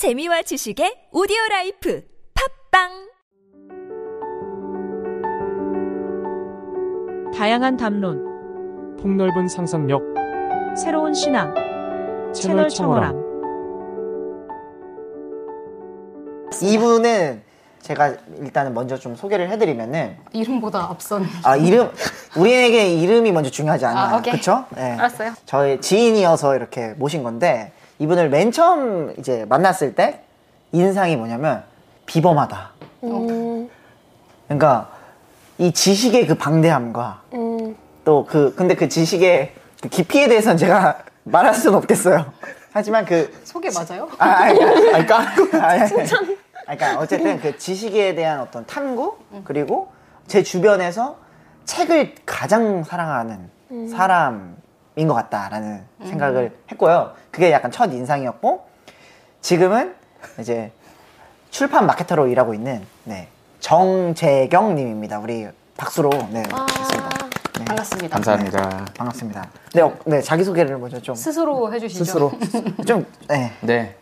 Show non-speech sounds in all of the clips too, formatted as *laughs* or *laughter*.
재미와 지식의 오디오 life 팟빵 다양한 담론, 폭넓은 상상력, 새로운 신앙, 채널 청어람. 이분은 제가 일단은 먼저 좀 소개를 해드리면은 이름보다 앞선. 아 이름 우리에게 이름이 먼저 중요하지 않나요? 아, 오케이. 그렇죠? 네. 알았어요. 저의 지인이어서 이렇게 모신 건데 이분을 맨 처음 이제 만났을 때 인상이 뭐냐면 비범하다. 그러니까 이 지식의 그 방대함과 또그 근데 그 지식의 그 깊이에 대해서는 제가 *laughs* 말할 수는 없겠어요. 하지만 그 소개 맞아요? 아, 아니, 아니, *laughs* 아니, 까고. 아니, 아니. 그러니까 어쨌든 그 지식에 대한 어떤 탐구 그리고 제 주변에서 책을 가장 사랑하는 사람인 것 같다라는 생각을 했고요. 그게 약간 첫 인상이었고 지금은 이제 출판 마케터로 일하고 있는 네, 정재경 님입니다. 우리 박수로 네, 뵙겠습니다. 네, 반갑습니다. 감사합니다. 반갑습니다. 네, 어, 네 자기 소개를 먼저 좀 스스로 해주시죠. 스스로. *laughs* 좀 네. 네.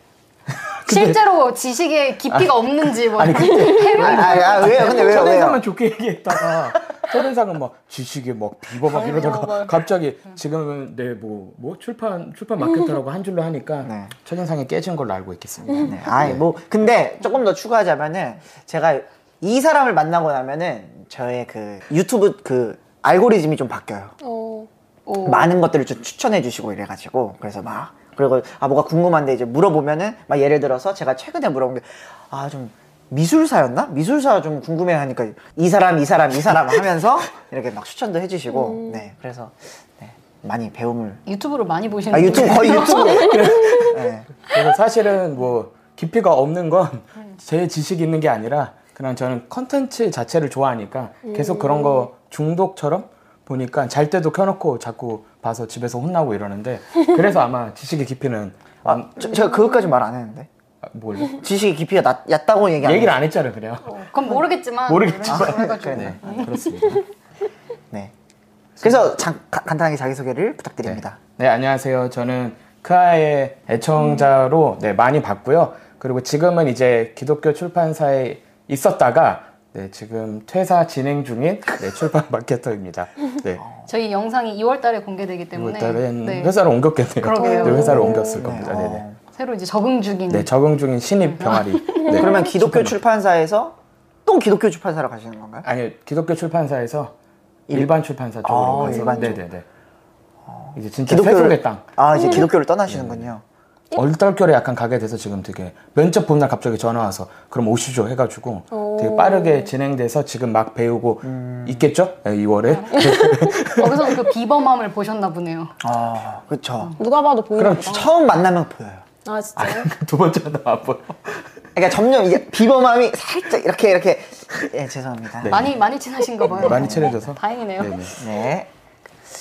실제로 지식의 깊이가 없는지 뭐 아, 아, 아, 왜요? 근데 왜요? 왜요? 좋게 얘기했다가 첫인상은 막 지식이 막 비범막 이러다가 갑자기 지금은 네뭐뭐 출판 출판 마케터라고 한 줄로 하니까 네. 첫인상이 깨진 걸로 알고 있겠습니다. 네. 아이 뭐 근데 조금 더 추가하자면은 제가 이 사람을 만나고 나면은 저의 그 유튜브 그 알고리즘이 좀 바뀌어요. 오. 많은 것들을 좀 추천해 주시고 이래가지고 그래서 막 그리고 아 뭐가 궁금한데 이제 물어보면은 막 예를 들어서 제가 최근에 물어본 게 아 좀 미술사였나? 미술사 좀 궁금해하니까 이 사람 이 사람 이 사람 하면서 *laughs* 이렇게 막 추천도 해주시고. 네 그래서 네, 많이 배움을. 유튜브를 많이 보시는 아 유튜브 거의 *laughs* 유튜브. *laughs* 네. 그래서 사실은 뭐 깊이가 없는 건 제 지식이 있는 게 아니라 그냥 저는 컨텐츠 자체를 좋아하니까 계속 그런 거 중독처럼 보니까 잘 때도 켜놓고 자꾸 봐서 집에서 혼나고 이러는데 그래서 아마 지식의 깊이는 아, 저, 제가 그것까지 말 안 했는데 아, 뭘 *laughs* 지식의 깊이가 낮, 얕다고 얘기 안 얘기를. 안 했잖아요 그래요. 그건 모르겠지만. 모르겠지만. 네, 아, 그렇습니다. *laughs* 네. 그래서 장- 가- 간단하게 자기소개를 부탁드립니다. 네, 안녕하세요. 저는 크아의 애청자로 네, 많이 봤고요. 그리고 지금은 이제 기독교 출판사에 있었다가 네, 지금 퇴사 진행 중인 네, 출판 *laughs* 마케터입니다. 네. 저희 영상이 2월 달에 공개되기 때문에. 2월 달엔 네. 회사를 옮겼겠네요. 그러게요. 네, 회사를 옮겼을 겁니다. 네, 네. 어. 새로 이제 적응 중인. 네, 적응 중인 신입 병아리. *laughs* 네. 그러면 기독교 출판사에서 또 기독교 출판사로 가시는 건가요? 아니 기독교 출판사에서 일 반 출판사 쪽으로 아, 가서 일반 쪽. 네네네. 이제 진짜 세속의 땅. 아 이제 기독교를 떠나시는군요. 얼떨결에 약간 가게 돼서 지금 되게 면접 본날 갑자기 전화 와서 그럼 오시죠 해가지고 되게 빠르게 진행돼서 지금 막 배우고 있겠죠? 네, 2월에. *laughs* 거기서 그 비범함을 보셨나 보네요. 아 그렇죠. 누가 봐도 보이는 그럼. 처음 만나면 보여요. 아 진짜요? *laughs* 두 번째도 안 보여. 그러니까 점점 이게 비범함이 살짝 이렇게 이렇게 예 죄송합니다. 네. 많이 많이 친하신가 봐요. 많이 친해져서. 다행이네요. 네네. 네.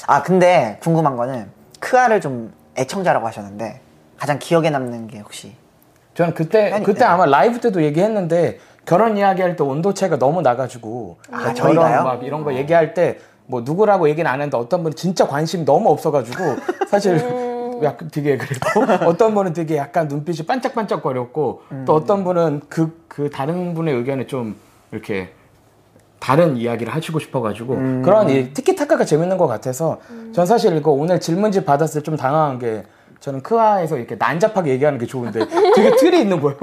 아 근데 궁금한 거는 크아를 좀 애청자라고 하셨는데 가장 기억에 남는 게 혹시 저는 그때 아니, 그때 네. 아마 라이브 때도 얘기했는데 결혼 이야기할 때 온도차가 너무 나가지고 아, 뭐 저희가요? 막 이런 거 얘기할 때 뭐 누구라고 얘기는 안 했는데 어떤 분이 진짜 관심이 너무 없어가지고 사실 약간 되게 그랬고 *laughs* 어떤 분은 되게 약간 눈빛이 반짝반짝거렸고 또 어떤 분은 그 그 다른 분의 의견에 좀 이렇게 다른 이야기를 하시고 싶어가지고 그런 이 티키타카가 재밌는 것 같아서 전 사실 이거 오늘 질문지 받았을 때 좀 당황한 게 저는 크아에서 이렇게 난잡하게 얘기하는 게 좋은데 *laughs* 되게 틀이 있는 거예요.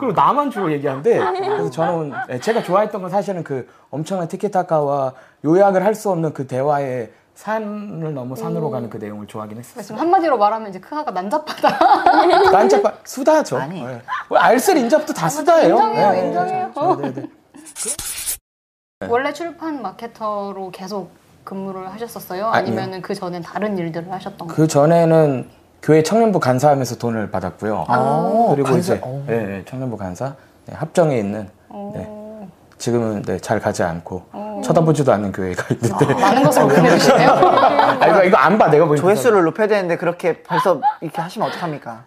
그리고 나만 주로 얘기하는데 그래서 저는 예, 제가 좋아했던 건 사실은 그 엄청난 티키타카와 요약을 할 수 없는 그 대화의 산을 넘어 산으로 가는 그 내용을 좋아하긴 했어요. 지금 한마디로 말하면 이제 크하가 난잡하다. *laughs* 난잡한 수다죠. 아니. 예. 알쓸 인잡도 다 수다예요. 인정해요, 예, 예, 인정해요. 저- 저- 네, 네. *laughs* 원래 출판 마케터로 계속 근무를 하셨었어요? 아니면 그 전엔 다른 일들을 하셨던 거예요? 그 전에는 교회 청년부 간사하면서 돈을 받았고요. 아, 그리고 간사, 이제 어. 예, 예, 청년부 간사 네, 합정에 있는 네, 지금은 네, 잘 가지 않고 쳐다보지도 않는 교회가 있는데 많은 것을 보내주시네요. *laughs* 아, 이거 이거 안 봐 내가 보니까 조회수를 높여야 되는데 그렇게 벌써 이렇게 하시면 어떡합니까?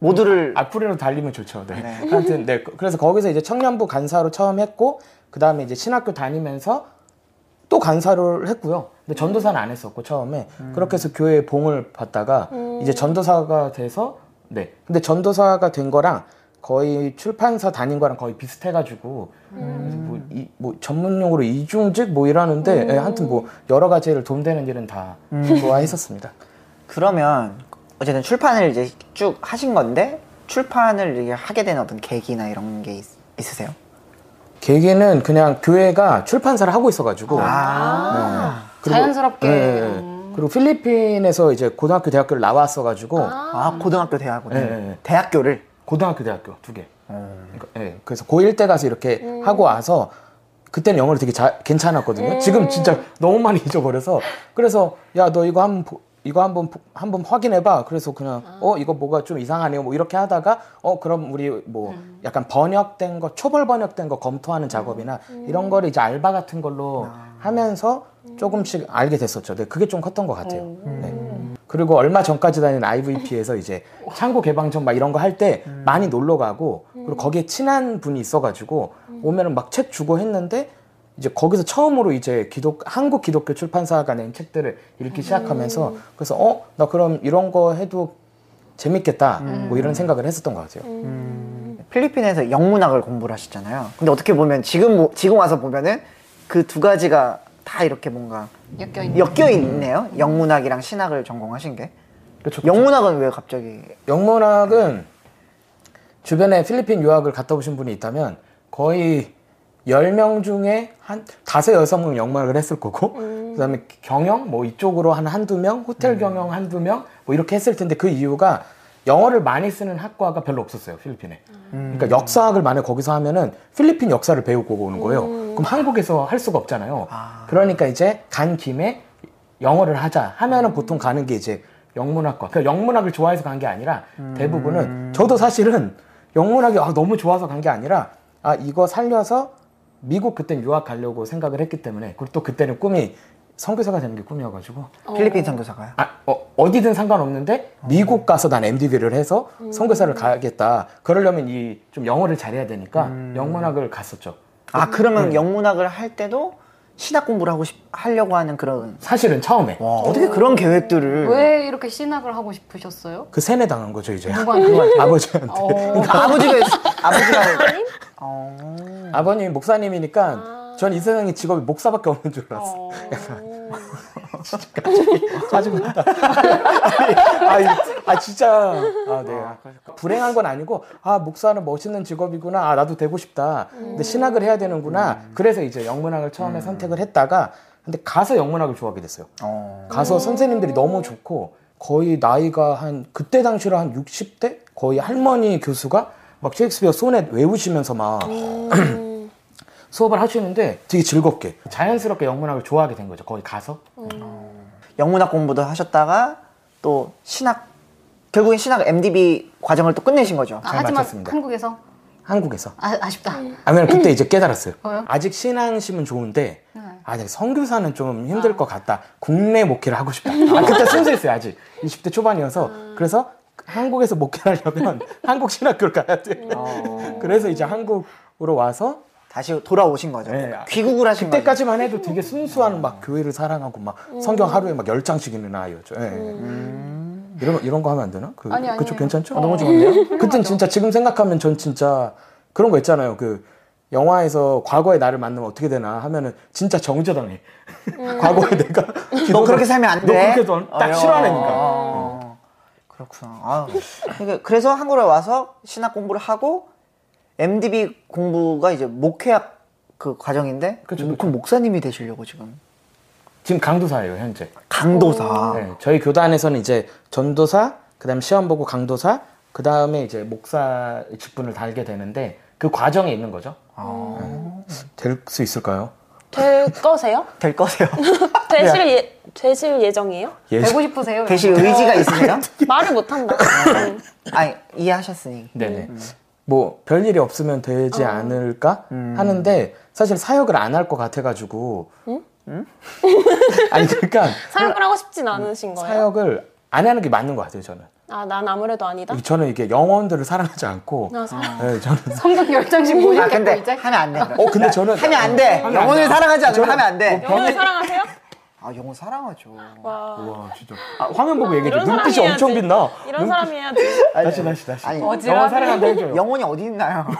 모두를 앞으로 달리면 좋죠. 네. 네. *laughs* 하여튼 네 그래서 거기서 이제 청년부 간사로 처음 했고 그 다음에 이제 신학교 다니면서 또 간사를 했고요. 근데 전도사는 안 했었고 처음에 그렇게 해서 교회 봉을 받다가 이제 전도사가 돼서 네. 근데 전도사가 된 거랑 거의 출판사 다닌 거랑 거의 비슷해가지고 뭐, 이, 뭐 전문 용어로 이중직 뭐 이러는데 예, 하여튼 뭐 여러 가지를 돈되는 일은 다 좋아했었습니다. 그러면 어쨌든 출판을 이제 쭉 하신 건데 출판을 이렇게 하게 된 어떤 계기나 이런 게 있, 으세요? 계기는 그냥 교회가 출판사를 하고 있어가지고. 아, 그리고- 자연스럽게. 예, 예. 음. 그리고 필리핀에서 이제 고등학교 대학교를 나왔어가지고. 아, 고등학교 대학교 네, 네, 네. 대학교를 고등학교 대학교 두 개. 그러니까, 예, 그래서 고1 때 가서 이렇게 하고 와서 그때는 영어를 되게 잘 괜찮았거든요. 지금 진짜 너무 많이 *laughs* 잊어버려서 그래서 야 너 이거 한번 보- 이거 한번 보- 한번 확인해봐. 그래서 그냥 어 이거 뭐가 좀 이상하네요. 뭐 이렇게 하다가 어 그럼 우리 뭐 약간 번역된 거 초벌 번역된 거 검토하는 작업이나 이런 거를 이제 알바 같은 걸로 하면서 조금씩 알게 됐었죠. 네, 그게 좀 컸던 것 같아요. 네. 그리고 얼마 전까지 다닌 IVP에서 이제 *laughs* 창고 개방 전 막 이런 거 할 때 많이 놀러 가고 그리고 거기에 친한 분이 있어가지고 오면은 막 책 주고 했는데 이제 거기서 처음으로 이제 기독 한국 기독교 출판사가 낸 책들을 읽기 시작하면서 그래서 어 나 그럼 이런 거 해도 재밌겠다. 뭐 이런 생각을 했었던 것 같아요. 필리핀에서 영문학을 공부를 하셨잖아요. 근데 어떻게 보면 지금 뭐- 지금 와서 보면은 그 두 가지가 다 이렇게 뭔가. 엮여 있네요. 영문학이랑 신학을 전공하신 게. 그렇죠. 영문학은 왜 갑자기? 영문학은 주변에 필리핀 유학을 갔다 오신 분이 있다면 거의 10명 중에 한 다섯 여섯 명 영문학을 했을 거고 그다음에 경영 뭐 이쪽으로 한 한두 명, 호텔 경영 한두 명 뭐 이렇게 했을 텐데 그 이유가 영어를 많이 쓰는 학과가 별로 없었어요, 필리핀에. 그러니까 역사학을 만약 거기서 하면은 필리핀 역사를 배우고 오는 거예요. 그럼 한국에서 할 수가 없잖아요. 그러니까 이제 간 김에 영어를 하자 하면은 보통 가는 게 이제 영문학과. 그러니까 영문학을 좋아해서 간 게 아니라 대부분은 저도 사실은 영문학이 아, 너무 좋아서 간 게 아니라 아 이거 살려서 미국 그땐 유학 가려고 생각을 했기 때문에 그리고 또 그때는 꿈이 선교사가 되는 게 꿈이어가지고 필리핀 선교사가요? 아, 어, 어디든 상관없는데 미국 가서 난 MDB를 해서 선교사를 가야겠다. 그러려면 이 좀 영어를 잘해야 되니까 영문학을 갔었죠. 아 그러면 영문학을 할 때도 신학 공부를 하고 싶 하려고 하는 그런. 사실은 처음에 와 어떻게 그런 계획들을? 왜 이렇게 신학을 하고 싶으셨어요? 그 세뇌 당한 거죠 이제 누구한테? *laughs* 아버지한테. 어. 그러니까 아버지가 아버지가 *laughs* 어. 아버님이 목사님이니까 전 이 세상에 직업이 목사밖에 없는 줄 알았어. 어. *laughs* 짜증난다. 아니, 아, 아, 진짜. 아, 네. 불행한 건 아니고, 아, 목사는 멋있는 직업이구나. 아, 나도 되고 싶다. 근데 신학을 해야 되는구나. 그래서 이제 영문학을 처음에 선택을 했다가, 근데 가서 영문학을 좋아하게 됐어요. 어. 가서 선생님들이 너무 좋고, 거의 나이가 한, 그때 당시로 한 60대? 거의 할머니 교수가 막 셰익스피어 소넷 외우시면서 막 *clears throat* 수업을 하시는데 되게 즐겁게, 자연스럽게 영문학을 좋아하게 된 거죠. 거기 가서. 영문학 공부도 하셨다가 또 신학 결국엔 신학 MDB 과정을 또 끝내신 거죠. 아, 잘 하지만 맞췄습니다. 한국에서 한국에서. 아, 아쉽다. 아니면 그때 이제 깨달았어요. 뭐요? 아직 신앙심은 좋은데, 네. 아, 내가 선교사는 좀 힘들 것 같다. 국내 목회를 하고 싶다. 아, 그때 순수했어요, 아직. 20대 초반이어서. 그래서 한국에서 목회를 하려면 *laughs* 한국 신학교를 가야 돼. 그래서 이제 한국으로 와서 다시 돌아오신 거죠. 네. 귀국을 하신 거죠. 그때까지만 해도 되게 순수한 막 교회를 사랑하고 막 성경 하루에 막 열 장씩 읽는 아이였죠. 예. 이런 이런 거 하면 안 되나? 그, 아니, 아니. 그쪽 괜찮죠? 어, 너무 좋은데요? 그땐 진짜 지금 생각하면 전 진짜 그런 거 있잖아요. 그 영화에서 과거의 나를 만나면 어떻게 되나 하면은 진짜 정죄당해. *laughs* 과거에 내가 너 그렇게 살면 안 돼. 너 그렇게 넌딱 어, 싫어하는 애니까. 어. 그렇구나. 아, 그러니까 그래서 한국에 와서 신학 공부를 하고 MDB 공부가 이제 목회학 그 과정인데 그쵸, 그럼 목사님이 되시려고 지금 지금 강도사예요 현재. 강도사. 네, 저희 교단에서는 이제 전도사, 그다음 시험 보고 강도사, 그 다음에 이제 목사 직분을 달게 되는데 그 과정에 있는 거죠. 될수 있을까요? 될 거세요? *laughs* 될 거세요. *laughs* 되실 예 되실 예정이에요? 예. 되고 싶으세요? *laughs* 되실 의지가 있으세요? 말을 못 한다. 음. 아니 이해하셨으니. 네네. 뭐 별일이 없으면 되지 않을까 하는데 사실 사역을 안 할 것 같아가지고. *laughs* 아니 그러니까 사역을 하고 싶진 않으신 거예요? 사역을 안 하는 게 맞는 것 같아요 저는. 아, 난 아무래도 아니다. 저는 이게 영혼들을 사랑하지 않고. 아, 사- 네, 저는. *laughs* 성경 열 장씩 아 근데 이제 하면 안 돼. 어 근데 저는 하면 안 돼. 안 영혼을. 사랑하지 않으면 하면 안 돼. 영혼을 사랑하세요? 아 영혼 사랑하죠. 와. 와 진짜. 아, 화면 보고 얘기해 줘. 이런 눈빛이 사람이 엄청. 빛나. 이런 사람이 해야지. 다시 다시 다시. 아니, 영화 사랑한다 해줘요. 영혼이 어디 있나요? *laughs*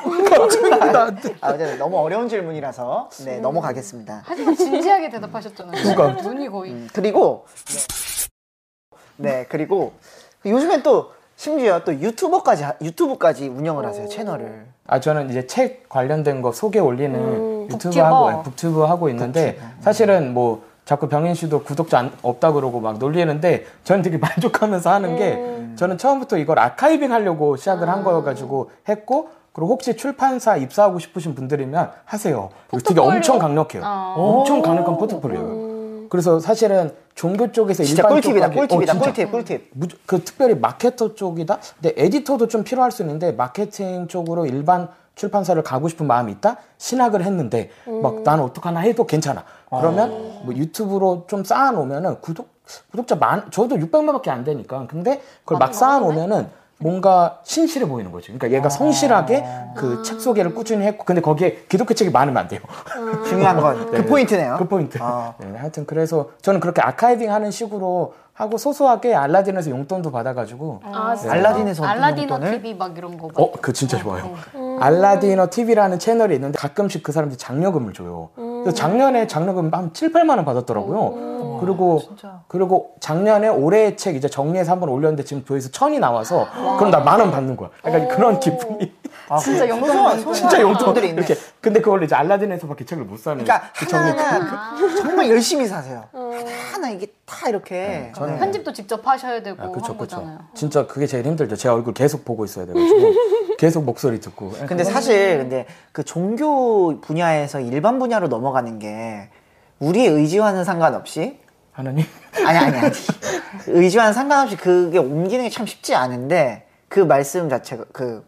아, 어쨌든 너무 어려운 질문이라서 네 넘어가겠습니다. 하지만 진지하게 대답하셨잖아요. 그러니까. 눈이 거의. 음, 그리고 네, 네, 그리고 요즘엔 또 심지어 또 유튜버까지 하- 유튜브까지 운영을 하세요 채널을. 아 저는 이제 책 관련된 거 소개 올리는 음, 유튜브 북튜버. 하고 네, 북튜브 하고 있는데 사실은 뭐 자꾸 병인 씨도 구독자 안- 없다 그러고 막 놀리는데 저는 되게 *laughs* 만족하면서 하는 게 음. 저는 처음부터 이걸 아카이빙 하려고 시작을 한 거여가지고 했고 그리고 혹시 출판사 입사하고 싶으신 분들이면 하세요. 되게 포트폴리오? 엄청 강력해요. 아. 엄청 강력한 포트폴리오예요. 음. 그래서 사실은 종교 쪽에서 진짜 일반 꿀팁이다 쪽까지- 꿀팁이다 어, 진짜. 꿀팁 꿀팁. 그 특별히 마케터 쪽이다. 근데 에디터도 좀 필요할 수 있는데 마케팅 쪽으로 일반 출판사를 가고 싶은 마음이 있다. 신학을 했는데 막 나는 어떡하나 해도 괜찮아. 그러면 뭐 유튜브로 좀 쌓아놓으면은 구독 구독자 만 저도 600만밖에 안 되니까. 근데 그걸 막 쌓아놓으면은 뭔가 신실해 보이는 거지. 그러니까 얘가 성실하게 그책 소개를 꾸준히 했고, 근데 거기에 기독교 책이 많으면 안 돼요. 중요한 건그 네. 포인트네요. 그 포인트. 아. 네, 하여튼 그래서 저는 그렇게 아카이빙 하는 식으로 하고 소소하게 알라딘에서 용돈도 받아가지고 아, 진짜. 알라딘에서 용돈을? TV 막 이런 거. 어, 그 진짜 좋아요. 알라디너 TV라는 채널이 있는데 가끔씩 그 사람들이 장려금을 줘요. 그래서 작년에 장려금 한 7, 8만 원 받았더라고요. 그리고 그리고 작년에 올해의 책 이제 정리해서 한번 올렸는데 지금 조회수 천이 나와서 그럼 나 만 원 받는 거야. 약간 그런 기쁨이 아, 진짜 그 용돈 진짜 용돈 용돈들이 있네. 이렇게. 근데 그걸 이제 알라딘에서밖에 책을 못 사는. 그러니까 그. 하나하나 그- 정말 열심히 사세요. 하나 이게 다 이렇게. 저는 네. 편집도 직접 하셔야 되고 아, 그쵸, 한 그쵸. 거잖아요. 진짜 그게 제일 힘들죠. 제 얼굴 계속 보고 있어야 돼가지고. *laughs* 계속 목소리 듣고. 근데 사실 근데 그 종교 분야에서 일반 분야로 넘어가는 게 우리의 의지와는 상관없이 하나님. 아니 아니 아니 의지와는 상관없이 그게 옮기는 게 참 쉽지 않은데 그 말씀 자체가 그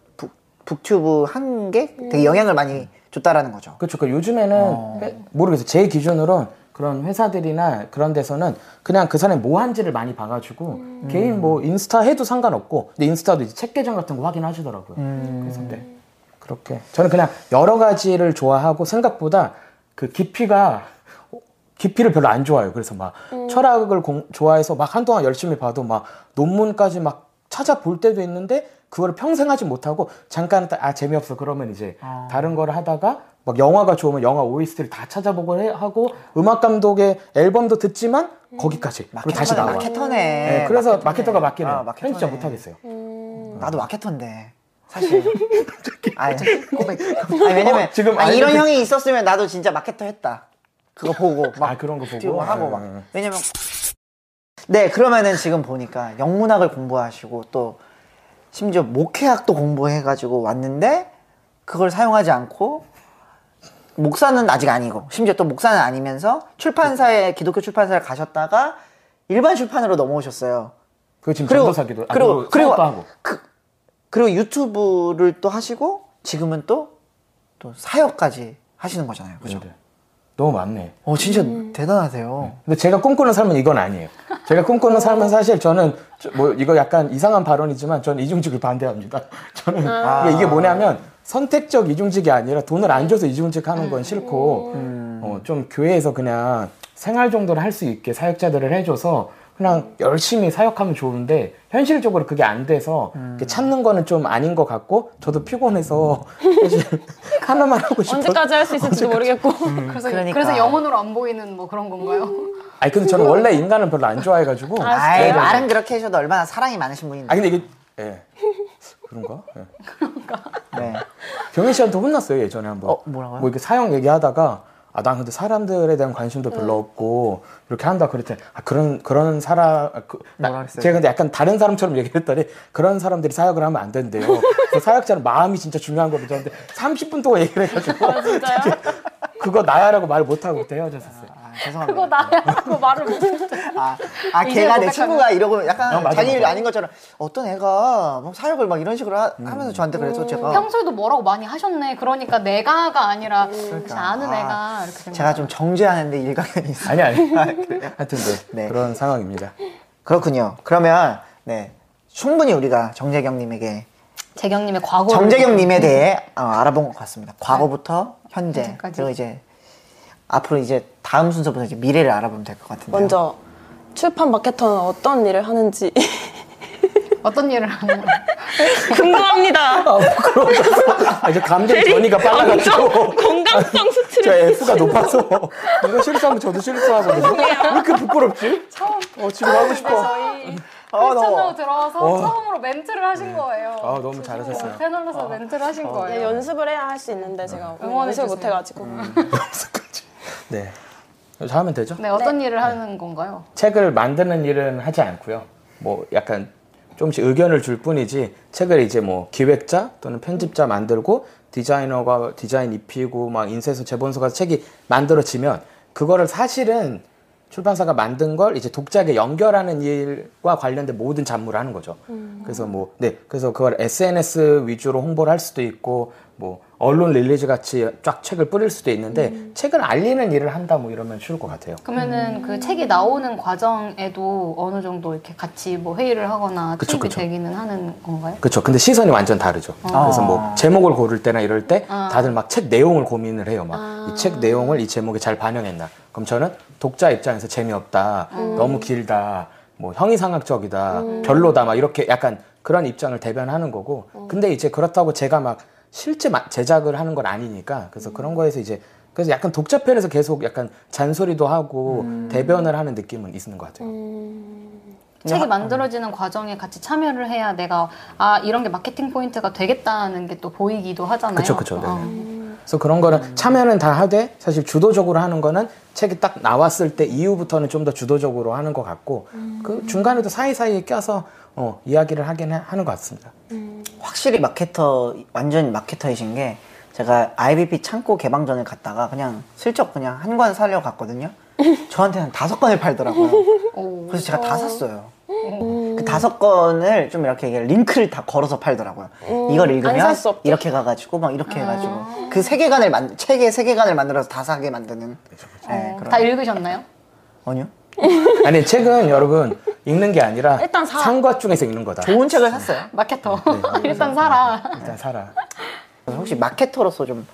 북, 북튜브 한 게 되게 영향을 많이 줬다라는 거죠. 그렇죠. 그 요즘에는 어. 회- 모르겠어요. 제 기준으로는 그런 회사들이나 그런 데서는 그냥 그 사람이 뭐 한지를 많이 봐가지고 개인 뭐 인스타 해도 상관없고 근데 인스타도 이제 책 계정 같은 거 확인하시더라고요. 그래서 네. 그렇게 저는 그냥 여러 가지를 좋아하고 생각보다 그 깊이가 깊이를 별로 안 좋아해요. 그래서 막 철학을 공- 좋아해서 막 한동안 열심히 봐도 막 논문까지 막 찾아볼 때도 있는데 그거를 평생 하지 못하고 잠깐 아 재미없어 그러면 이제 다른 거를 하다가 막 영화가 좋으면 영화 OST를 다 찾아보고 해- 하고 음악 감독의 앨범도 듣지만 거기까지 그리고 다시 마케터네, 나와. 마케터네. 네, 그래서 마케터가 맞긴 해요. 아, 마케터네. 편집 잘 못하겠어요. 나도 마케터인데 사실. 아니, 고백. 아니, 왜냐면 어, 지금 아니, 이런 형이 있었으면 나도 진짜 마케터 했다. 그거 보고 *laughs* 막 아, 그런 거 보고? 하고 네, 막. 네, 네. 왜냐면 네 그러면은 지금 보니까 영문학을 공부하시고 또 심지어 목회학도 공부해가지고 왔는데 그걸 사용하지 않고 목사는 아직 아니고 심지어 또 목사는 아니면서 출판사에 기독교 출판사를 가셨다가 일반 출판으로 넘어오셨어요. 그거 지금 그리고 전도사기도 아, 그리고 그리고 하고. 그, 그리고 유튜브를 또 하시고 지금은 또 또 사역까지 하시는 거잖아요. 그죠? 네, 네. 너무 많네. 어 진짜 대단하세요. 근데 제가 꿈꾸는 삶은 이건 아니에요. 제가 꿈꾸는 삶은 사실 저는 저- 뭐 이거 약간 이상한 발언이지만 저는 이중직을 반대합니다. *laughs* 저는 아. 이게 뭐냐면 선택적 이중직이 아니라 돈을 안 줘서 이중직 하는 건 싫고 음. 어, 좀 교회에서 그냥 생활 정도를 할 수 있게 사역자들을 해줘서 그냥 열심히 사역하면 좋은데 현실적으로 그게 안 돼서 음. 찾는 거는 좀 아닌 것 같고 저도 피곤해서 *laughs* 하나만 하고 싶어. 언제까지 할 수 있을지도 모르겠고. 그래서 그러니까. 그래서 영혼으로 안 보이는 뭐 그런 건가요? 아니 근데 저는 원래 인간을 별로 안 좋아해가지고. 아이 네, 네, 네. 말은 그렇게 하셔도 얼마나 사랑이 많으신 분인데. 아 근데 이게 예 그런가? 예. 네. 경현 씨한테 혼났어요 예전에 한번. 어, 뭐라고요? 뭐 이렇게 사형 얘기하다가 아 난 근데 사람들에 대한 관심도 별로 없고 이렇게 한다 그랬더니 아 그런 그런 사람 아, 그, 나-? 제가 근데 약간 다른 사람처럼 얘기했더니 그런 사람들이 사역을 하면 안 된대요. 그래서 사역자는 마음이 진짜 중요한 거거든요. 근데 30분 동안 얘기를 해가지고 아? *laughs* 그거 나야라고 말 못하고 그때 헤어졌었어요. 아, 죄송합니다. 그거 나야라고 말을 못. *laughs* 아, 아 걔가 내 친구가 이러고 약간 어, 맞아, 자기 일. 아닌 것처럼 어떤 애가 막 사역을 막 이런 식으로 하, 음. 면서 저한테 그래서 제가 평소에도 뭐라고 많이 하셨네. 그러니까 내가가 아니라 그러니까. 아는 아, 애가 이렇게 된 제가. 좀 정죄하는데 일각견이 있어요. 아니 아니. *laughs* 하여튼 네, 네. 그런 상황입니다. 그렇군요. 그러면 네 충분히 우리가 정재경님에게 재경님의 과거. 정재경님에 대해 어, 알아본 것 같습니다. 과거부터 현재 현재까지. 그리고 이제 앞으로 이제 다음 순서부터 이제 미래를 알아보면 될 것 같은데. 먼저 출판 마케터는 어떤 일을 하는지 *laughs* 어떤 일을 하는 거예요? *laughs* 궁금합니다. 아, 부끄러워졌어. 아, 이제 감정 전이가 빨라가지고. 건강성 저 수치를 F가 높아서. 이거 실수하면 저도 실수하거든요. 왜 이렇게 부끄럽지? 처음 어, 지금 하고 싶어. 저희 아, 너. 패널로 들어와서 어. 처음으로 멘트를 하신 거예요. 아, 너무 잘하셨어요. 패널로서 멘트를 하신 네, 거예요. 연습을 해야 할 수 있는데 제가 연습을 주세요. 못해가지고 *laughs* 네. 저 하면 되죠? 네, 어떤 일을 하는 건가요? 책을 만드는 일은 하지 않고요. 뭐 약간 조금씩 의견을 줄 뿐이지 책을 이제 뭐 기획자 또는 편집자 만들고 디자이너가 디자인 입히고 막 인쇄소 재본소 가서 책이 만들어지면 그거를 사실은 출판사가 만든 걸 이제 독자에게 연결하는 일과 관련된 모든 잡무를 하는 거죠. 그래서 뭐, 네. 그래서 그걸 SNS 위주로 홍보를 할 수도 있고, 뭐, 언론 release 같이 쫙 책을 뿌릴 수도 있는데, 책을 알리는 일을 한다 뭐 이러면 쉬울 것 같아요. 그러면은 그 책이 나오는 과정에도 어느 정도 이렇게 같이 뭐 회의를 하거나 그쵸, 투입이 그쵸. 되기는 하는 건가요? 그렇죠. 근데 시선이 완전 다르죠. 그래서 뭐 제목을 고를 때나 이럴 때 아. 다들 막 책 내용을 고민을 해요. 막 아. 이 책 내용을 이 제목에 잘 반영했나. 그럼 저는 독자 입장에서 재미없다, 너무 길다, 뭐 형이상학적이다, 별로다, 막 이렇게 약간 그런 입장을 대변하는 거고. 근데 이제 그렇다고 제가 막 실제 마- 제작을 하는 건 아니니까 그래서 그런 거에서 이제 그래서 약간 독자 편에서 계속 약간 잔소리도 하고 대변을 하는 느낌은 있는 것 같아요. 책이 만들어지는 과정에 같이 참여를 해야 내가 아 이런 게 마케팅 포인트가 되겠다는 게 또 보이기도 하잖아요. 그쵸, 그쵸, 네네. 어. 그래서 그런 거는 참여는 다 하되 사실 주도적으로 하는 거는 책이 딱 나왔을 때 이후부터는 좀 더 주도적으로 하는 것 같고 그 중간에도 사이사이에 껴서 어, 이야기를 하긴 해- 하는 것 같습니다. 확실히 마케터 완전 마케터이신 게 제가 IBP 창고 개방전을 갔다가 그냥 슬쩍 그냥 한 권 사려고 갔거든요. *laughs* 저한테는 다섯 권을 팔더라고요. *laughs* 오. 그래서 제가 다 샀어요. 그 다섯 권을 좀 이렇게 링크를 다 걸어서 팔더라고요. 이걸 안 읽으면. 이렇게 가가지고 막 이렇게 해가지고 그 세계관을 만 책의 세계관을 만들어서 다 사게 만드는. 네, 어, 그런. 다 읽으셨나요? 아니요. 아니 책은 여러분 읽는 게 아니라 일단 사. 산것 중에서 읽는 거다. 좋은 책을 샀어요. 마케터 *laughs* 일단 사라. 일단 사라. 혹시 마케터로서 좀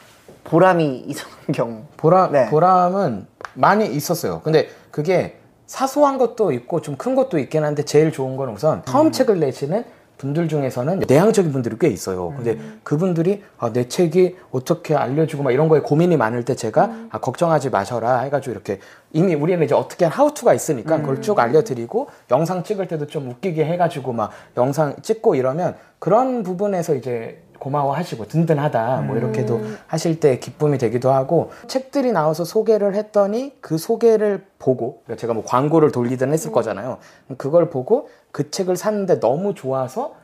보람이 있었는 *laughs* 경우. 보람 네. 보람은 많이 있었어요. 근데 그게 사소한 것도 있고 좀 큰 것도 있긴 한데 제일 좋은 건 우선 처음 책을 내시는 분들 중에서는 내향적인 분들이 꽤 있어요. 근데 그분들이 아, 내 책이 어떻게 알려주고 막 이런 거에 고민이 많을 때 제가 아, 걱정하지 마셔라 해가지고 이렇게 이미 우리는 이제 어떻게 하우투가 있으니까 그걸 쭉 알려드리고 영상 찍을 때도 좀 웃기게 해가지고 막 영상 찍고 이러면 그런 부분에서 이제 고마워하시고 든든하다 뭐 이렇게도 하실 때 기쁨이 되기도 하고 책들이 나와서 소개를 했더니 그 소개를 보고 그러니까 제가 뭐 광고를 돌리든 했을 거잖아요. 그걸 보고 그 책을 샀는데 너무 좋아서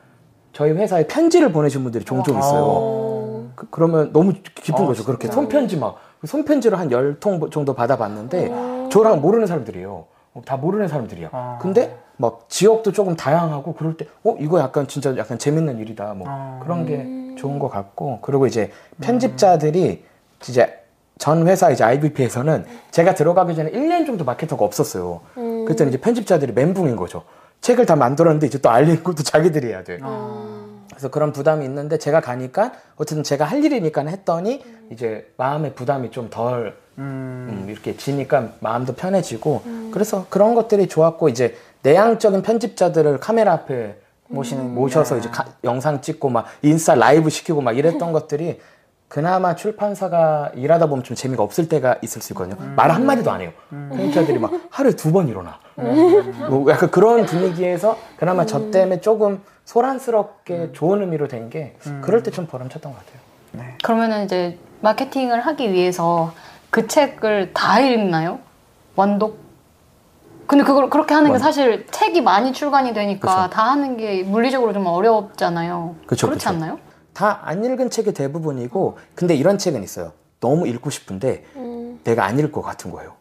저희 회사에 편지를 보내신 분들이 종종 있어요. 그, 그러면 너무 기쁜 거죠. 그렇게 손편지 막 손편지를 한 열 통 정도 받아봤는데 저랑 모르는 사람들이에요. 어, 다 모르는 사람들이야. 근데 막 지역도 조금 다양하고 그럴 때 어 이거 약간 진짜 약간 재밌는 일이다. 뭐 그런 게 좋은 것 같고. 그리고 이제 편집자들이 이제 전 회사 이제 IBP에서는 제가 들어가기 전에 1년 정도 마케터가 없었어요. 그랬더니 이제 편집자들이 멘붕인 거죠. 책을 다 만들었는데 이제 또 알리는 것도 자기들이 해야 돼. 그래서 그런 부담이 있는데 제가 가니까 어쨌든 제가 할 일이니까 했더니 이제 마음의 부담이 좀덜 음, 이렇게 지니까 마음도 편해지고 그래서 그런 것들이 좋았고 이제 내향적인 편집자들을 카메라 앞에 모시는 모셔서 이제 가- 영상 찍고 막 인스타 라이브 시키고 막 이랬던 *laughs* 것들이 그나마 출판사가 일하다 보면 좀 재미가 없을 때가 있을 수 있거든요. 말 한마디도 안 해요. 편집자들이 막 하루에 두 번 일어나. 뭐 약간 그런 분위기에서 그나마 저 때문에 조금 소란스럽게 좋은 의미로 된 게 그럴 때 좀 보람찼던 것 같아요. 그러면은 이제 마케팅을 하기 위해서 그 책을 다 읽나요? 완독? 근데 그걸 그렇게 하는 게 완- 사실 책이 많이 출간이 되니까 그쵸. 다 하는 게 물리적으로 좀 어렵잖아요. 그쵸, 그렇지 그쵸. 않나요? 다 안 읽은 책이 대부분이고 근데 이런 책은 있어요. 너무 읽고 싶은데 내가 안 읽을 것 같은 거예요.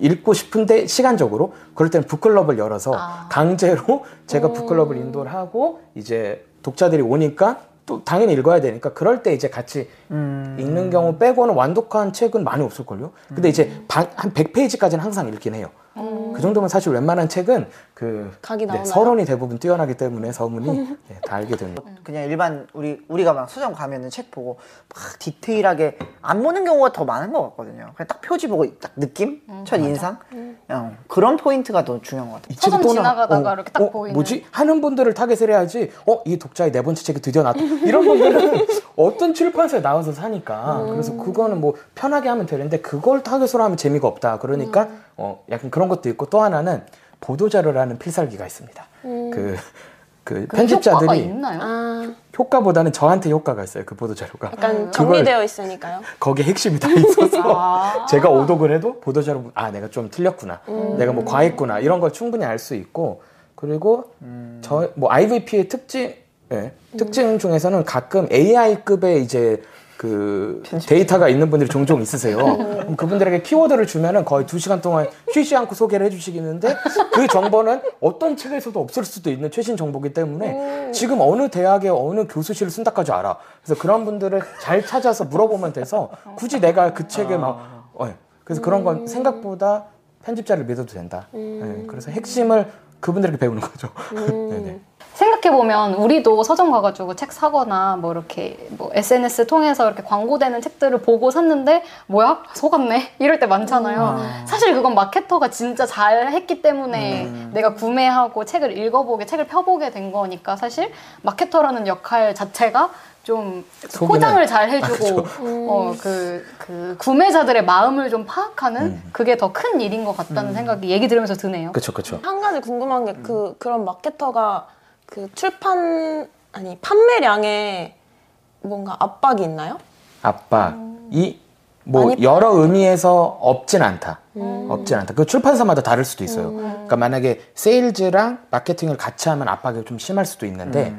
읽고 싶은데 시간적으로 그럴 때는 북클럽을 열어서 아. 강제로 제가 북클럽을 인도를 하고 이제 독자들이 오니까 또 당연히 읽어야 되니까 그럴 때 이제 같이 읽는 경우 빼고는 완독한 책은 많이 없을걸요. 근데 이제 반- 한 100페이지까지는 항상 읽긴 해요. 그 정도면 사실 웬만한 책은 그 각이 네? 서론이 대부분 뛰어나기 때문에 서문이 *laughs* 네, 다 알게 됩니다. 그냥 일반 우리 우리가 막 서점 가면은 책 보고 막 디테일하게 안 보는 경우가 더 많은 것 같거든요. 그냥 딱 표지 보고 딱 느낌, 첫 인상, 그냥 그런 포인트가 더 중요한 것 같아요. 서점 지나가다가 이렇게 딱 보이는. 뭐지 하는 분들을 타겟을 해야지. 어 이 독자의 네 번째 책이 드디어 나왔다. 이런 분들은 *laughs* 어떤 출판사에 나와서 사니까. 그래서 그거는 뭐 편하게 하면 되는데 그걸 타겟으로 하면 재미가 없다. 그러니까 어 약간 그런 것도 있고 또 하나는 보도 자료라는 필살기가 있습니다. 그그그 효과가 편집자들이 있나요? 아, 효과보다는 저한테 효과가 있어요. 그 보도 자료가. 약간 정리되어 있으니까요. 거기에 핵심이 다 있어서 아. *laughs* 제가 오독을 해도 보도자료 아 내가 좀 틀렸구나 내가 뭐 과했구나 이런 걸 충분히 알 수 있고 그리고 저 뭐 IVP의 특징 예, 특징 중에서는 가끔 AI급의 이제 그 데이터가 있는 분들이 종종 있으세요. *laughs* 그럼 그분들에게 키워드를 주면은 거의 두 시간 동안 쉬지 않고 소개를 해주시겠는데 그 정보는 어떤 책에서도 없을 수도 있는 최신 정보기 때문에 지금 어느 대학의 어느 교수실을 쓴다까지 알아. 그래서 그런 분들을 잘 찾아서 물어보면 돼서 굳이 내가 그 책을 막 어, 예. 그래서 그런 건 생각보다 편집자를 믿어도 된다. 예, 그래서 핵심을 그분들에게 배우는 거죠. *laughs* 네네. 생각해보면 우리도 서점 가가지고 책 사거나 뭐 이렇게 뭐 SNS 통해서 이렇게 광고되는 책들을 보고 샀는데 뭐야? 속았네? 이럴 때 많잖아요. 사실 그건 마케터가 진짜 잘 했기 때문에 내가 구매하고 책을 읽어보게 책을 펴보게 된 거니까 사실 마케터라는 역할 자체가 좀 포장을 잘 해주고 어, 그, 그 구매자들의 마음을 좀 파악하는 그게 더 큰 일인 것 같다는 생각이 얘기 들으면서 드네요. 그쵸 그쵸. 한 가지 궁금한 게 그 그런 마케터가 그 출판 아니 판매량에 뭔가 압박이 있나요? 압박이 뭐 많이 여러 의미에서 없진 않다. 없진 않다. 그 출판사마다 다를 수도 있어요. 그러니까 만약에 세일즈랑 마케팅을 같이 하면 압박이 좀 심할 수도 있는데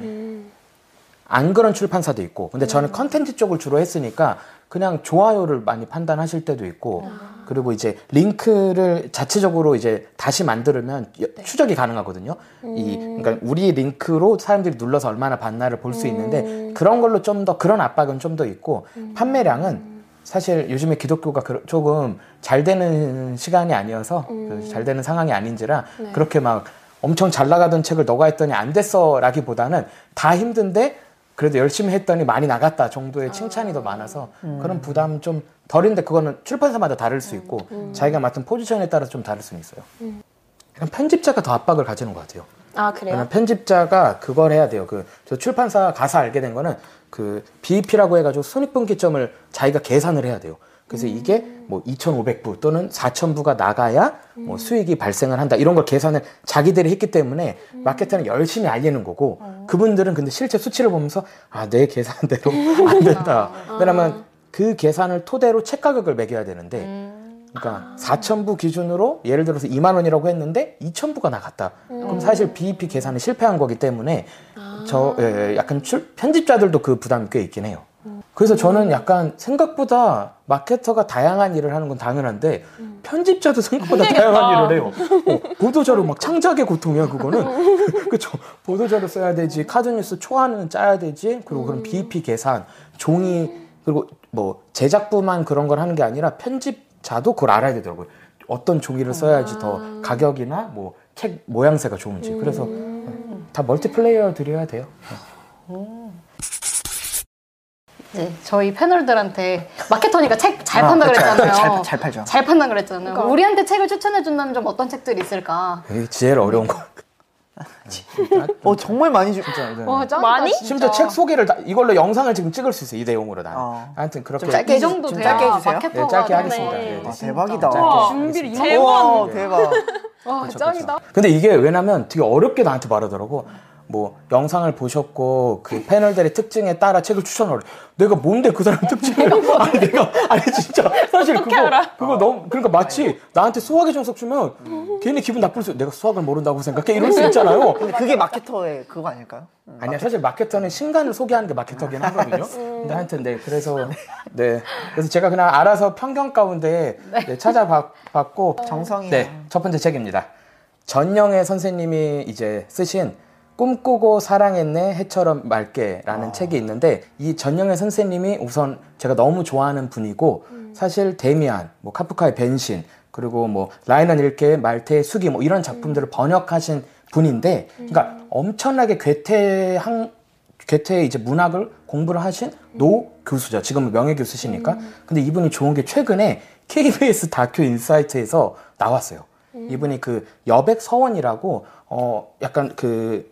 안 그런 출판사도 있고. 근데 저는 컨텐츠 쪽을 주로 했으니까 그냥 좋아요를 많이 판단하실 때도 있고 그리고 이제 링크를 자체적으로 이제 다시 만들면 여- 추적이 가능하거든요. 이 그러니까 우리 링크로 사람들이 눌러서 얼마나 봤나를 볼 수 있는데 그런 걸로 좀 더 그런 압박은 좀 더 있고 판매량은 사실 요즘에 기독교가 그- 조금 잘 되는 시간이 아니어서 그잘 되는 상황이 아닌지라 그렇게 막 엄청 잘 나가던 책을 너가 했더니 안 됐어라기보다는 다 힘든데 그래도 열심히 했더니 많이 나갔다 정도의 칭찬이 더 많아서 그런 부담 좀 덜인데 그거는 출판사마다 다를 수 있고 자기가 맡은 포지션에 따라 좀 다를 수는 있어요. 그냥 편집자가 더 압박을 가지는 것 같아요. 아 그래요? 편집자가 그걸 해야 돼요. 그 저 출판사 가서 알게 된 거는 그 BEP라고 해가지고 손익분기점을 자기가 계산을 해야 돼요. 그래서 이게 뭐 2,500부 또는 4,000부가 나가야 뭐 수익이 발생을 한다. 이런 걸 계산을 자기들이 했기 때문에 마케터는 열심히 알리는 거고 그분들은 근데 실제 수치를 보면서 아, 내 계산대로 *laughs* 안 된다. 왜냐면 그 계산을 토대로 책 가격을 매겨야 되는데 그러니까 4,000부 기준으로 예를 들어서 2만 원이라고 했는데 2,000부가 나갔다. 그럼 사실 BEP 계산이 실패한 거기 때문에 저 예, 약간 출- 편집자들도 그 부담이 꽤 있긴 해요. 그래서 저는 약간 생각보다 마케터가 다양한 일을 하는 건 당연한데 편집자도 생각보다 다양한 일을 해요. 어, 보도자료 막 창작의 고통이야 그거는. *laughs* 그렇죠. 보도자료 써야 되지, 카드뉴스 초안은 짜야 되지, 그리고 그런 BEP 계산, 종이 그리고 뭐 제작부만 그런 걸 하는 게 아니라 편집자도 그걸 알아야 되더라고요. 어떤 종이를 써야지 더 가격이나 뭐 책 모양새가 좋은지. 그래서 다 멀티플레이어들이어야 돼요. 이제 저희 패널들한테 마케터니까 책잘 아, 판다 그쵸. 그랬잖아요. 잘- 잘 팔죠. 잘 판다 그랬잖아요. 우리한테 책을 추천해 준다면 좀 어떤 책들이 있을까? 이게 제일 어려운 거. *laughs* 어 정말 많이 주. 와, 짱이다, 많이? 진짜. 심지어 책 소개를 다, 이걸로 영상을 지금 찍을 수 있어요. 이 내용으로 나는. 어. 하여튼 그렇게 좀 짧게 이 정도 좀 짧게 해주세요. 네, 짧게. 하겠습니다. 네, 네. 아, 진짜. 대박이다. 짧게 준비를. 이만큼 와 대박. 와, 짱이다. 근데 이게 왜냐면 되게 어렵게 나한테 말하더라고. 뭐 영상을 보셨고 그 패널들의 특징에 따라 책을 추천하래. 내가 뭔데 그 사람 특징이야? *laughs* 아니 내가 아니 진짜 사실 그거 그거 너무 그러니까 마치 나한테 수학의 정석 주면 괜히 기분 나쁠 수. 내가 수학을 모른다고 생각해 이럴 수 있잖아요. 근데 그게 마케터의 그거 아닐까요? 음, 아니야 사실 마케터는 신간을 소개하는 게 마케터긴 하거든요. 근데 하여튼 네 그래서 네 그래서 제가 그냥 알아서 편견 가운데 네, 찾아봤고 정성이야. 네, 첫 번째 책입니다. 전영애 선생님이 이제 쓰신 꿈꾸고 사랑했네 해처럼 맑게라는 책이 있는데 이 전영애 선생님이 우선 제가 너무 좋아하는 분이고 사실 데미안, 뭐 카프카의 변신 그리고 뭐 라이너 릴케, 말테의 수기 뭐 이런 작품들을 번역하신 분인데, 그러니까 엄청나게 괴테한 괴테의 이제 문학을 공부를 하신 노 교수죠. 지금은 명예 교수시니까. 근데 이분이 좋은 게 최근에 KBS 다큐 인사이트에서 나왔어요. 이분이 그 여백 서원이라고 어 약간 그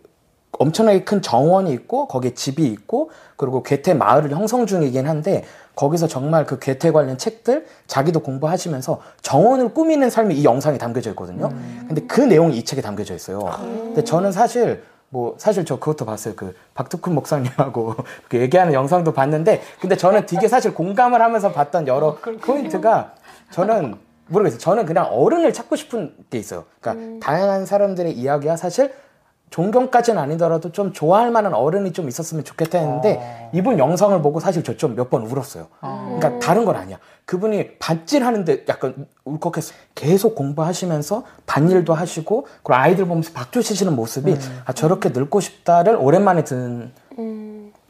엄청나게 큰 정원이 있고 거기에 집이 있고 그리고 괴테 마을을 형성 중이긴 한데 거기서 정말 그 괴테 관련 책들 자기도 공부하시면서 정원을 꾸미는 삶이 이 영상에 담겨져 있거든요. 근데 그 내용이 이 책에 담겨져 있어요. 근데 저는 사실 뭐 사실 저 그것도 봤어요. 그 박두큰 목사님하고 *laughs* 그 얘기하는 영상도 봤는데 근데 저는 되게 사실 공감을 하면서 봤던 여러 포인트가 저는 모르겠어요. 저는 그냥 어른을 찾고 싶은 게 있어요. 그러니까 다양한 사람들의 이야기가 사실 존경까지는 아니더라도 좀 좋아할 만한 어른이 좀 있었으면 좋겠다 했는데 이분 영상을 보고 사실 저 좀 몇 번 울었어요. 그러니까 다른 건 아니야. 그분이 밭질하는데 약간 울컥했어. 계속 공부하시면서 밭일도 하시고 그리고 아이들 보면서 박수 치시는 모습이 아 저렇게 늙고 싶다를 오랜만에 든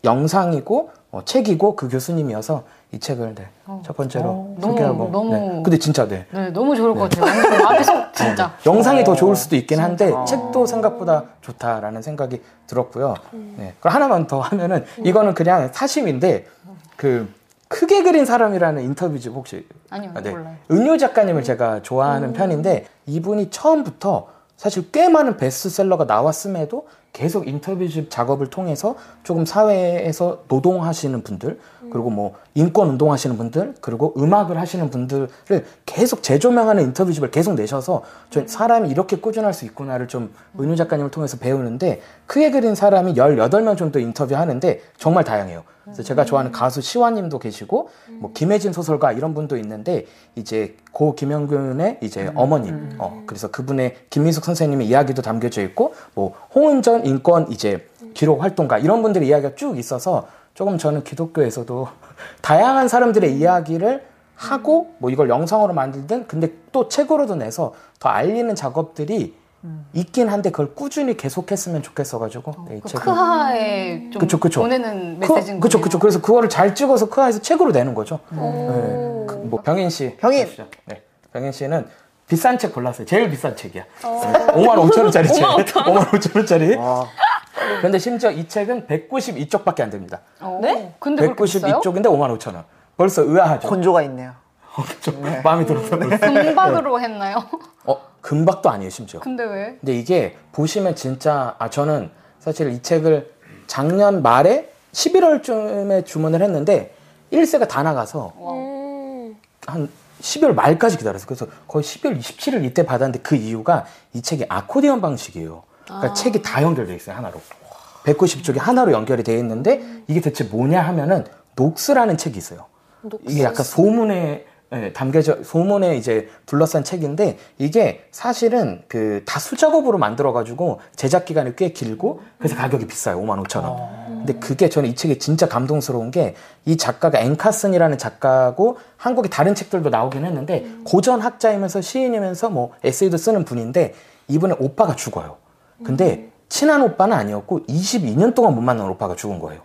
영상이고 어, 책이고 그 교수님이어서 이 책을 네, 첫 번째로 너무, 소개하고 너무- 네. 근데 진짜 네. 네, 너무 좋을 것 같아요. 완전 마음에 쏙 진짜. 영상이 더 좋을 수도 있긴 한데 책도 생각보다 좋다라는 생각이 들었고요. 네. 그럼 하나만 더 하면은 이거는 그냥 사심인데 그 크게 그린 사람이라는 인터뷰집 혹시 아니요, 아, 네. 몰라요. 은요 작가님을 제가 좋아하는 편인데 이분이 처음부터 사실 꽤 많은 베스트셀러가 나왔음에도 계속 인터뷰집 작업을 통해서 조금 사회에서 노동하시는 분들 그리고 뭐 인권 운동하시는 분들 그리고 음악을 하시는 분들을 계속 재조명하는 인터뷰집을 계속 내셔서 저 사람이 이렇게 꾸준할 수 있구나를 좀 은유 작가님을 통해서 배우는데 크게 그린 사람이 18명 정도 인터뷰하는데 정말 다양해요. 그래서 제가 좋아하는 가수 시화님도 계시고 뭐 김혜진 소설가 이런 분도 있는데 이제 고 김영균의 이제 어머님. 어 그래서 그분의 김민숙 선생님의 이야기도 담겨져 있고 뭐 홍은전 인권 이제 기록 활동가 이런 분들의 이야기가 쭉 있어서 조금 저는 기독교에서도 *laughs* 다양한 사람들의 이야기를 하고 뭐 이걸 영상으로 만들든 근데 또 책으로도 내서 더 알리는 작업들이 있긴 한데 그걸 꾸준히 계속했으면 좋겠어가지고 네, 이그 책은 크하에 좀 그쵸, 그쵸. 보내는 그, 메시지인 그쵸. 그쵸. 그래서 그거를 잘 찍어서 크아에서 책으로 내는 거죠. 네. 그, 뭐 병인 씨. 병인! 보시죠. 네. 병인 씨는 비싼 책 골랐어요. 제일 비싼 책이야. 5만 5천 *laughs* 원짜리 책. 5만 5천 원짜리. 와. 근데 심지어 이 책은 192쪽밖에 안 됩니다. 어, 네? 근데 그렇게 비싸요? 192쪽인데 5만 5천 원. 벌써 의아하죠. 건조가 있네요. *laughs* 그쵸? 마음이 들어서. 금박으로 했나요? *laughs* 어, 금박도 아니에요, 심지어. 근데 왜? 근데 이게 보시면 진짜 아 저는 사실 이 책을 작년 말에 11월쯤에 주문을 했는데 1세가 다 나가서 음. 한 12월 말까지 기다렸어요. 그래서 거의 12월 27일 이때 받았는데 그 이유가 이 책이 아코디언 방식이에요. 그러니까 책이 다 연결돼 있어요 하나로. 190쪽이 하나로 연결이 되어 있는데 이게 대체 뭐냐 하면은 녹스라는 책이 있어요. 이게 약간 소문에 예, 담겨져 소문에 이제 둘러싼 책인데 이게 사실은 그 다 수작업으로 만들어 가지고 제작 기간이 꽤 길고 그래서 가격이 비싸요 5만 5천 원. 근데 그게 저는 이 책이 진짜 감동스러운 게 이 작가가 앵카슨이라는 작가고 한국에 다른 책들도 나오긴 했는데 고전 학자이면서 시인이면서 뭐 에세이도 쓰는 분인데 이분의 오빠가 죽어요. 근데 친한 오빠는 아니었고 22년 동안 못 만난 오빠가 죽은 거예요.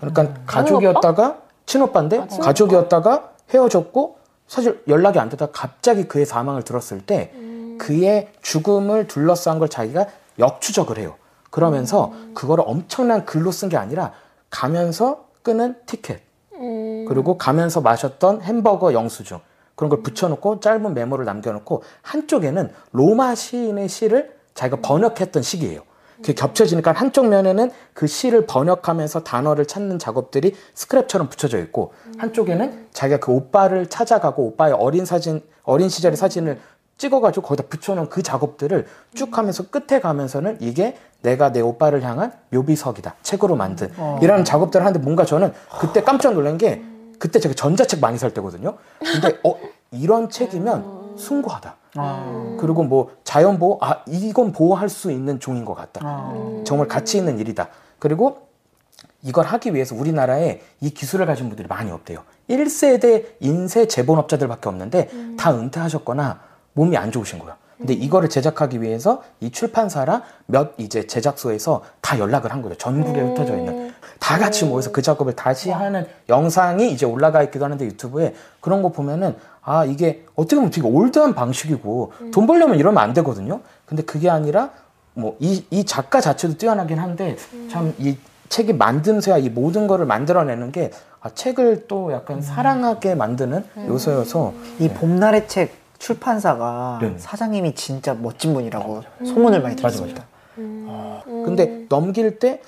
그러니까 가족이었다가 친오빠인데 가족이었다가 헤어졌고 사실 연락이 안 되다가 갑자기 그의 사망을 들었을 때 그의 죽음을 둘러싼 걸 자기가 역추적을 해요. 그러면서 그거를 엄청난 글로 쓴 게 아니라 가면서 끄는 티켓. 음. 그리고 가면서 마셨던 햄버거 영수증. 그런 걸 붙여놓고 짧은 메모를 남겨놓고 한쪽에는 로마 시인의 시를 자기가 번역했던 시기예요. 그게 겹쳐지니까 한쪽 면에는 그 시를 번역하면서 단어를 찾는 작업들이 스크랩처럼 붙여져 있고 한쪽에는 자기가 그 오빠를 찾아가고 오빠의 어린 사진 어린 시절의 사진을 찍어가지고 거기다 붙여놓은 그 작업들을 쭉 하면서 끝에 가면서는 이게 내가 내 오빠를 향한 묘비석이다 책으로 만든 이라는 작업들을 하는데 뭔가 저는 그때 깜짝 놀란 게 그때 제가 전자책 많이 살 때거든요. 근데 *laughs* 어 이런 책이면 숭고하다. 그리고 뭐 자연 보호 아 이건 보호할 수 있는 종인 것 같다. 정말 가치 있는 일이다. 그리고 이걸 하기 위해서 우리나라에 이 기술을 가진 분들이 많이 없대요. 1세대 인쇄 재본업자들밖에 없는데 다 은퇴하셨거나 몸이 안 좋으신 거야. 근데 이거를 제작하기 위해서 이 출판사랑 몇 이제 제작소에서 다 연락을 한 거죠. 전국에 흩어져 있는. 다 같이 모여서 그 작업을 다시 하는 영상이 이제 올라가 있기도 하는데 유튜브에 그런 거 보면은 아 이게 어떻게 보면 되게 올드한 방식이고 돈 벌려면 이러면 안 되거든요. 근데 그게 아니라 뭐이이 작가 자체도 뛰어나긴 한데 참이 책이 만듦새야 이 모든 거를 만들어내는 게 아, 책을 또 약간 사랑하게 만드는 요소여서 이 봄날의 책 출판사가 네. 사장님이 진짜 멋진 분이라고 소문을 많이 맞아, 들었습니다. 근데 넘길 때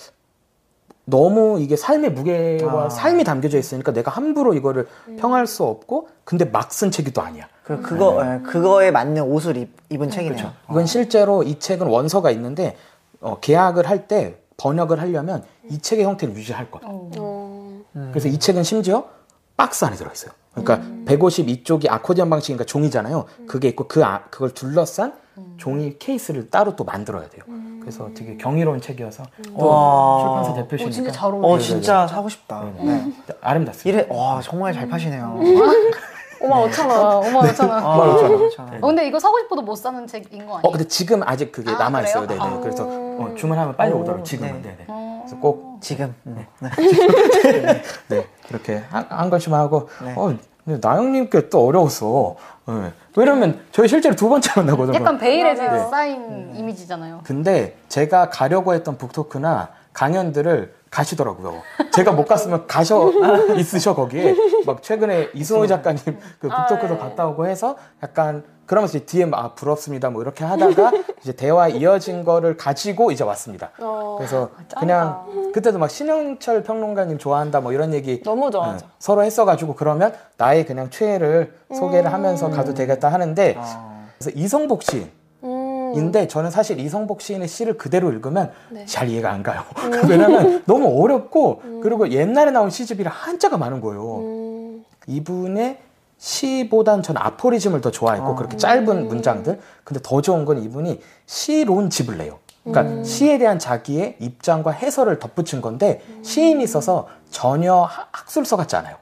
너무 이게 삶의 무게와 아. 삶이 담겨져 있으니까 내가 함부로 이거를 평할 수 없고 근데 막 쓴 책이 또 아니야. 그 그거 예, 그거에 맞는 옷을 입, 입은 책이네요. 이건 실제로 이 책은 원서가 있는데 어, 계약을 할 때 번역을 하려면 이 책의 형태를 유지할 거야. 어. 그래서 이 책은 심지어 박스 안에 들어 있어요. 그러니까 152쪽이 아코디언 방식이니까 종이잖아요. 그게 있고 그 아, 그걸 둘러싼 종이 케이스를 따로 또 만들어야 돼요. 그래서 되게 경이로운 책이어서 또 와. 출판사 어, 대표시니까 진짜 잘 어울려. 어 진짜 사고 싶다. 네. 아름답습니다. 이래 와 정말 잘 파시네요. 5만 5천 원. 어, 5만 5천 원. 아, 그렇죠. 어, 근데 이거 사고 싶어도 못 사는 책인 거 아니에요? 어 근데 지금 아직 그게 아, 남아 있어요. 네네. 아. 그래서 어, 주문하면 빨리 오, 오도록 지금은 네. 네네. 어. 그래서 꼭 지금 네. 네. *laughs* 네, 그렇게 한, 한 걸씩만 하고, 네. 어, 근데 나영님께 또 어려웠어. 네. 왜냐면 저희 실제로 두 번째 만나거든요. 약간 베일에 맞아요. 쌓인 이미지잖아요. 근데 제가 가려고 했던 북토크나 강연들을 가시더라고요. 제가 못 갔으면 가셔 있으셔 거기에 막 최근에 이승호 작가님 그 북토크도 아, 네. 갔다 오고 해서 약간 그러면서 이제 뒤에 막 아, 부럽습니다 뭐 이렇게 하다가 *laughs* 이제 대화 이어진 거를 가지고 이제 왔습니다. 어, 그래서 짱이다. 그냥 그때도 막 신영철 평론가님 좋아한다 뭐 이런 얘기 너무 좋아하죠. 어, 서로 했어가지고 그러면 나의 그냥 최애를 소개를 하면서 가도 되겠다 하는데 아. 그래서 이성복 시인인데 음. 저는 사실 이성복 시인의 시를 그대로 읽으면 네. 잘 이해가 안 가요. *laughs* 왜냐면 너무 어렵고 그리고 옛날에 나온 시집이라 한자가 많은 거예요. 음. 이분의 시보단 저는 아포리즘을 더 좋아했고 그렇게 짧은 문장들. 근데 더 좋은 건 이분이 시론집을 내요. 그러니까 시에 대한 자기의 입장과 해설을 덧붙인 건데 시인이 있어서 전혀 하- 학술서 같지 않아요.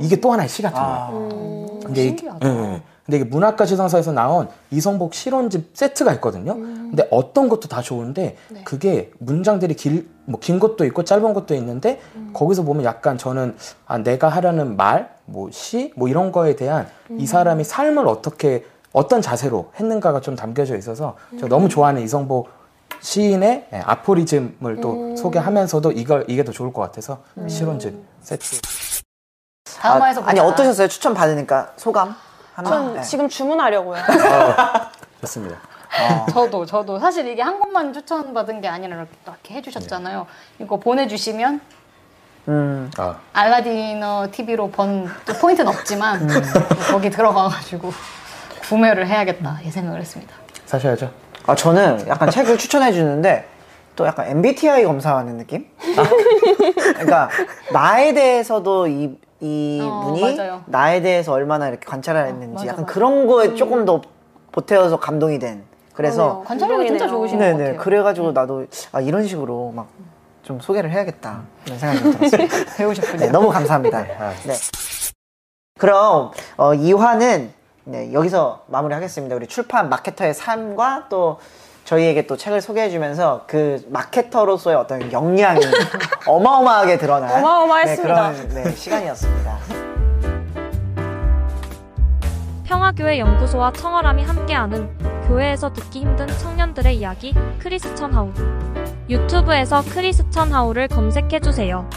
이게 또 하나의 시 같은 거예요. 아. 음, 근데 신기하다. 예, 예. 근데 이게 문학과 지성사에서 나온 이성복 실론집 세트가 있거든요. 근데 어떤 것도 다 좋은데 네. 그게 문장들이 길, 뭐 긴 것도 있고 짧은 것도 있는데 거기서 보면 약간 저는 아, 내가 하려는 말, 뭐 시, 뭐 이런 거에 대한 이 사람이 삶을 어떻게 어떤 자세로 했는가가 좀 담겨져 있어서 제가 너무 좋아하는 이성복 시인의 예, 아포리즘을 또 소개하면서도 이걸 이게 더 좋을 것 같아서 실론집 세트. 다음 화에서 아니 보자. 어떠셨어요? 추천 받으니까 소감 하나. 전 네. 지금 주문하려고요. *laughs* 좋습니다. 저도 저도 사실 이게 한 권만 추천받은 게 아니라 이렇게, 이렇게 해주셨잖아요. 이거 보내주시면 음. 아, 알라디너 TV로 번또 포인트는 없지만 거기 들어가가지고 구매를 해야겠다 이 생각을 했습니다. 사셔야죠. 아 저는 약간 책을 추천해 주는데 또 약간 MBTI 검사하는 느낌? *laughs* 그러니까 나에 대해서도 이, 이 어, 분이 맞아요. 나에 대해서 얼마나 이렇게 관찰을 했는지 맞아, 약간 맞아. 그런 거에 조금 더 보태어서 감동이 된 그래서 관찰력이 진짜. 좋으신 것 네네 같아요. 그래가지고 나도 아 이런 식으로 막 좀 소개를 해야겠다 이런 생각이 좀 들었습니다. 배우셨군요. *laughs* 네, 너무 감사합니다. *laughs* 네. 그럼 어, 2화는 네, 여기서 마무리하겠습니다. 우리 출판 마케터의 삶과 또 저희에게 또 책을 소개해주면서 그 마케터로서의 어떤 역량이 *laughs* 어마어마하게 드러난 어마어마했습니다. 네, 그런 네, 시간이었습니다. 평화교회 연구소와 청어람이 함께하는 교회에서 듣기 힘든 청년들의 이야기 크리스천 하우 유튜브에서 크리스천 하우를 검색해 주세요.